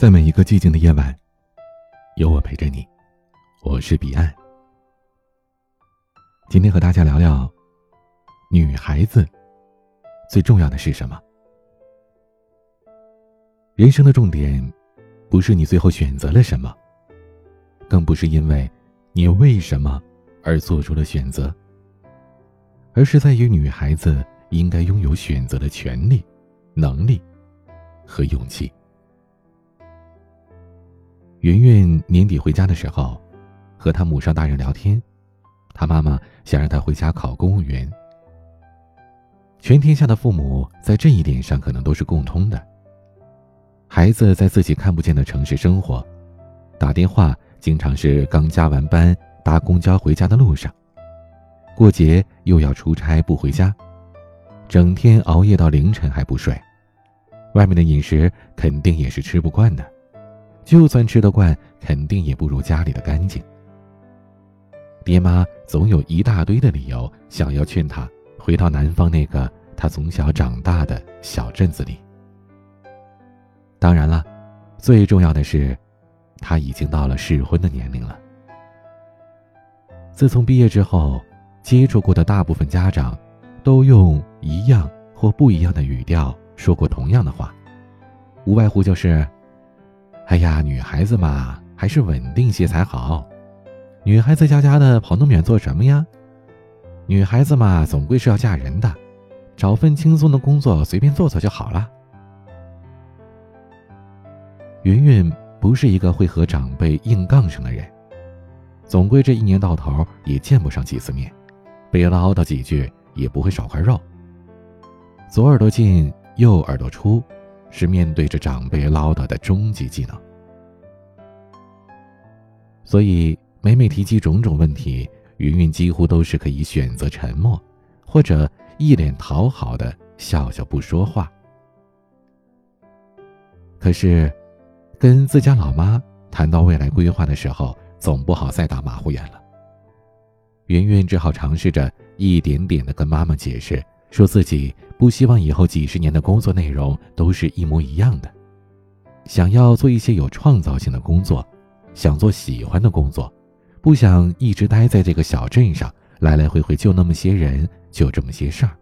在每一个寂静的夜晚，有我陪着你。我是彼岸。今天和大家聊聊，女孩子最重要的是什么？人生的重点，不是你最后选择了什么，更不是因为你为什么而做出了选择，而是在于女孩子应该拥有选择的权利、能力和勇气。圆圆年底回家的时候，和他母上大人聊天，他妈妈想让他回家考公务员。全天下的父母在这一点上可能都是共通的。孩子在自己看不见的城市生活，打电话经常是刚加完班搭公交回家的路上，过节又要出差不回家，整天熬夜到凌晨还不睡，外面的饮食肯定也是吃不惯的。就算吃得惯，肯定也不如家里的干净。爹妈总有一大堆的理由，想要劝他回到南方那个他从小长大的小镇子里。当然了，最重要的是，他已经到了适婚的年龄了。自从毕业之后，接触过的大部分家长，都用一样或不一样的语调说过同样的话，无外乎就是。哎呀，女孩子嘛，还是稳定些才好。女孩子家家的跑那么远做什么呀？女孩子嘛，总归是要嫁人的，找份轻松的工作随便做做就好了。云云不是一个会和长辈硬杠上的人，总归这一年到头也见不上几次面，被唠叨几句也不会少块肉。左耳朵进，右耳朵出。是面对着长辈唠叨的终极技能，所以每每提及种种问题，云云几乎都是可以选择沉默，或者一脸讨好的笑笑不说话。可是，跟自家老妈谈到未来规划的时候，总不好再打马虎眼了。云云只好尝试着一点点的跟妈妈解释。说自己不希望以后几十年的工作内容都是一模一样的，想要做一些有创造性的工作，想做喜欢的工作，不想一直待在这个小镇上，来来回回就那么些人，就这么些事儿。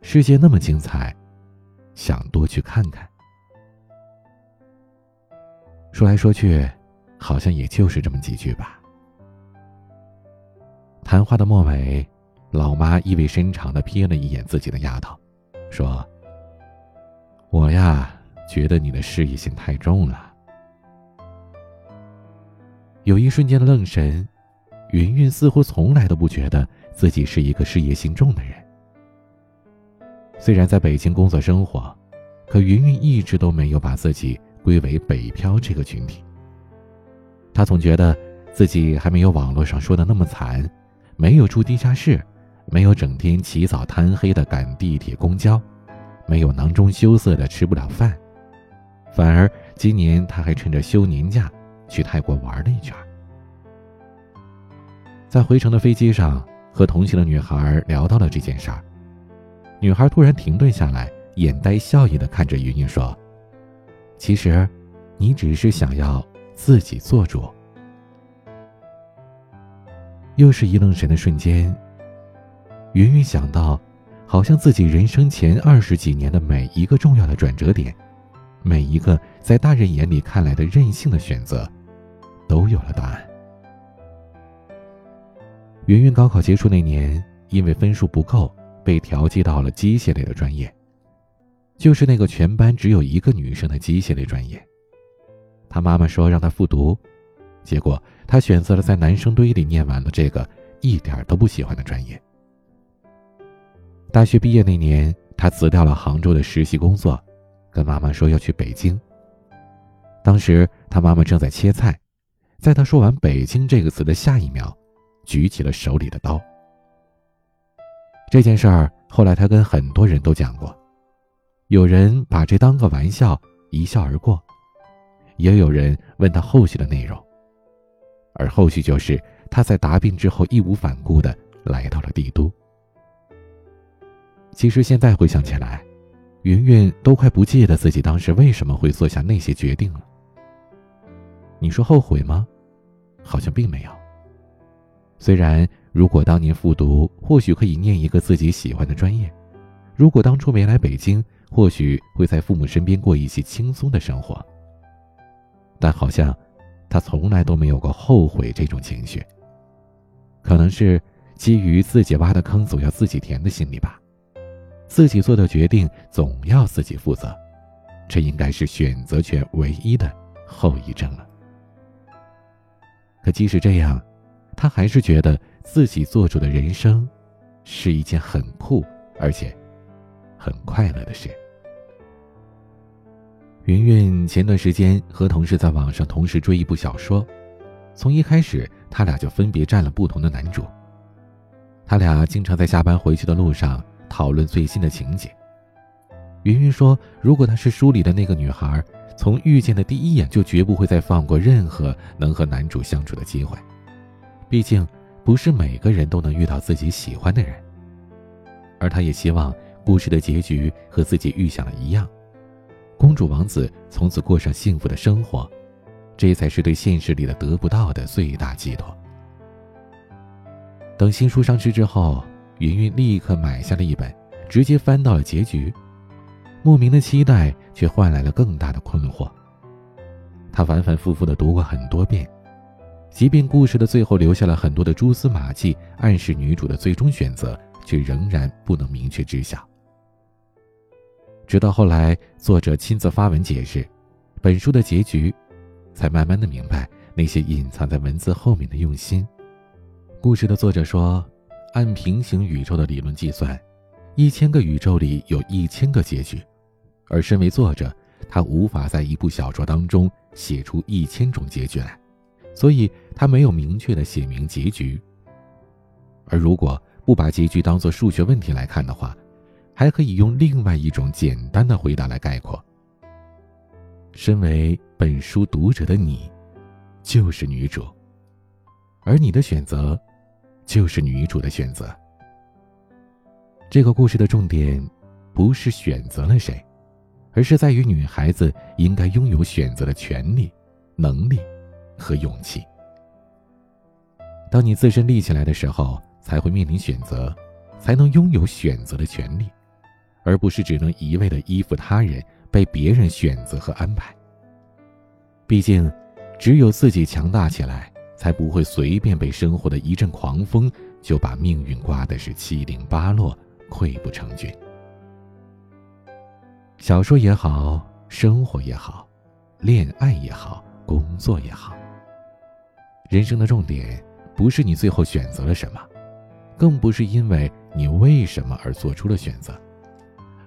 世界那么精彩，想多去看看。说来说去，好像也就是这么几句吧。谈话的末尾。老妈意味深长的瞥了一眼自己的丫头，说：“我呀，觉得你的事业心太重了。”有一瞬间的愣神，云云似乎从来都不觉得自己是一个事业心重的人。虽然在北京工作生活，可云云一直都没有把自己归为北漂这个群体。她总觉得自己还没有网络上说的那么惨，没有住地下室。没有整天起早贪黑的赶地铁公交，没有囊中羞涩的吃不了饭，反而今年他还趁着休年假去泰国玩了一圈。在回程的飞机上，和同行的女孩聊到了这件事儿，女孩突然停顿下来，眼带笑意的看着云云说：“其实，你只是想要自己做主。”又是一愣神的瞬间。云云想到，好像自己人生前二十几年的每一个重要的转折点，每一个在大人眼里看来的任性的选择，都有了答案。云云高考结束那年，因为分数不够，被调剂到了机械类的专业，就是那个全班只有一个女生的机械类专业。她妈妈说让她复读，结果她选择了在男生堆里念完了这个一点都不喜欢的专业。大学毕业那年，他辞掉了杭州的实习工作，跟妈妈说要去北京。当时他妈妈正在切菜，在他说完“北京”这个词的下一秒，举起了手里的刀。这件事儿后来他跟很多人都讲过，有人把这当个玩笑一笑而过，也有人问他后续的内容，而后续就是他在答辩之后义无反顾的来到了帝都。其实现在回想起来，云云都快不记得自己当时为什么会做下那些决定了。你说后悔吗？好像并没有。虽然如果当年复读，或许可以念一个自己喜欢的专业；如果当初没来北京，或许会在父母身边过一些轻松的生活。但好像，他从来都没有过后悔这种情绪。可能是基于自己挖的坑总要自己填的心理吧。自己做的决定总要自己负责，这应该是选择权唯一的后遗症了。可即使这样，他还是觉得自己做主的人生，是一件很酷而且很快乐的事。云云前段时间和同事在网上同时追一部小说，从一开始他俩就分别占了不同的男主。他俩经常在下班回去的路上。讨论最新的情节。云云说：“如果她是书里的那个女孩，从遇见的第一眼就绝不会再放过任何能和男主相处的机会。毕竟，不是每个人都能遇到自己喜欢的人。而她也希望故事的结局和自己预想的一样，公主王子从此过上幸福的生活，这才是对现实里的得不到的最大寄托。”等新书上市之后。云云立刻买下了一本，直接翻到了结局。莫名的期待却换来了更大的困惑。他反反复复的读过很多遍，即便故事的最后留下了很多的蛛丝马迹，暗示女主的最终选择，却仍然不能明确知晓。直到后来，作者亲自发文解释本书的结局，才慢慢的明白那些隐藏在文字后面的用心。故事的作者说。按平行宇宙的理论计算，一千个宇宙里有一千个结局，而身为作者，他无法在一部小说当中写出一千种结局来，所以他没有明确的写明结局。而如果不把结局当做数学问题来看的话，还可以用另外一种简单的回答来概括：身为本书读者的你，就是女主，而你的选择。就是女主的选择。这个故事的重点，不是选择了谁，而是在于女孩子应该拥有选择的权利、能力和勇气。当你自身立起来的时候，才会面临选择，才能拥有选择的权利，而不是只能一味的依附他人，被别人选择和安排。毕竟，只有自己强大起来。才不会随便被生活的一阵狂风就把命运刮的是七零八落、溃不成军。小说也好，生活也好，恋爱也好，工作也好，人生的重点不是你最后选择了什么，更不是因为你为什么而做出了选择，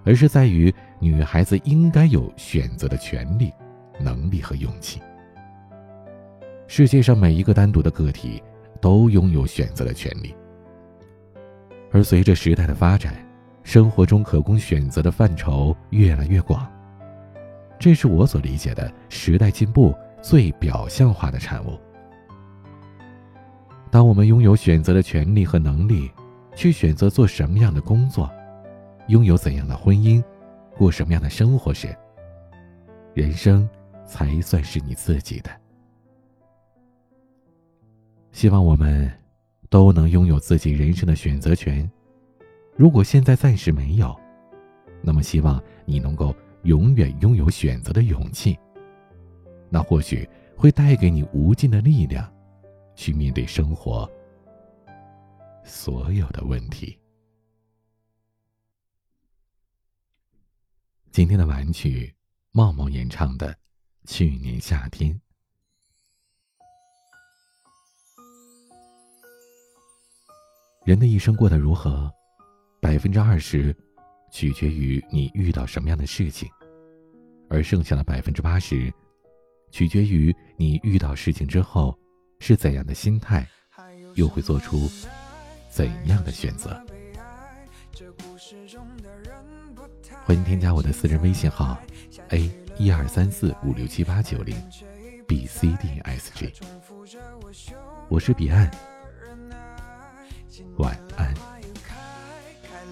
而是在于女孩子应该有选择的权利、能力和勇气。世界上每一个单独的个体，都拥有选择的权利。而随着时代的发展，生活中可供选择的范畴越来越广。这是我所理解的时代进步最表象化的产物。当我们拥有选择的权利和能力，去选择做什么样的工作，拥有怎样的婚姻，过什么样的生活时，人生才算是你自己的。希望我们都能拥有自己人生的选择权。如果现在暂时没有，那么希望你能够永远拥有选择的勇气。那或许会带给你无尽的力量，去面对生活所有的问题。今天的玩曲，茂茂演唱的《去年夏天》。人的一生过得如何，百分之二十取决于你遇到什么样的事情，而剩下的百分之八十取决于你遇到事情之后是怎样的心态，又会做出怎样的选择。欢迎添加我的私人微信号：a 一二三四五六七八九零 b c d s g，我是彼岸。晚安开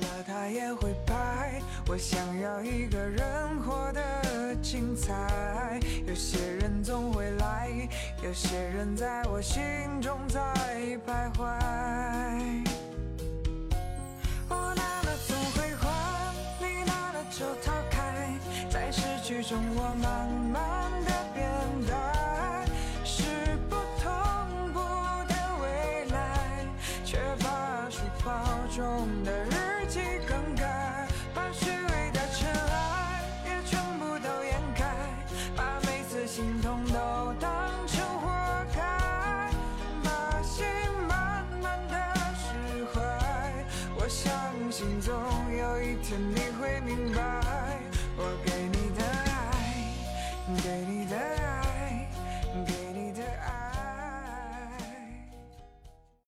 了它也会败我想要一个人活得精彩。有些人总会来，有些人在我心中在徘徊。我拿了总会还，你拿了就逃开，在失去中我慢慢的痛都当成活该，把心慢慢的释怀。我相信总有一天你会明白。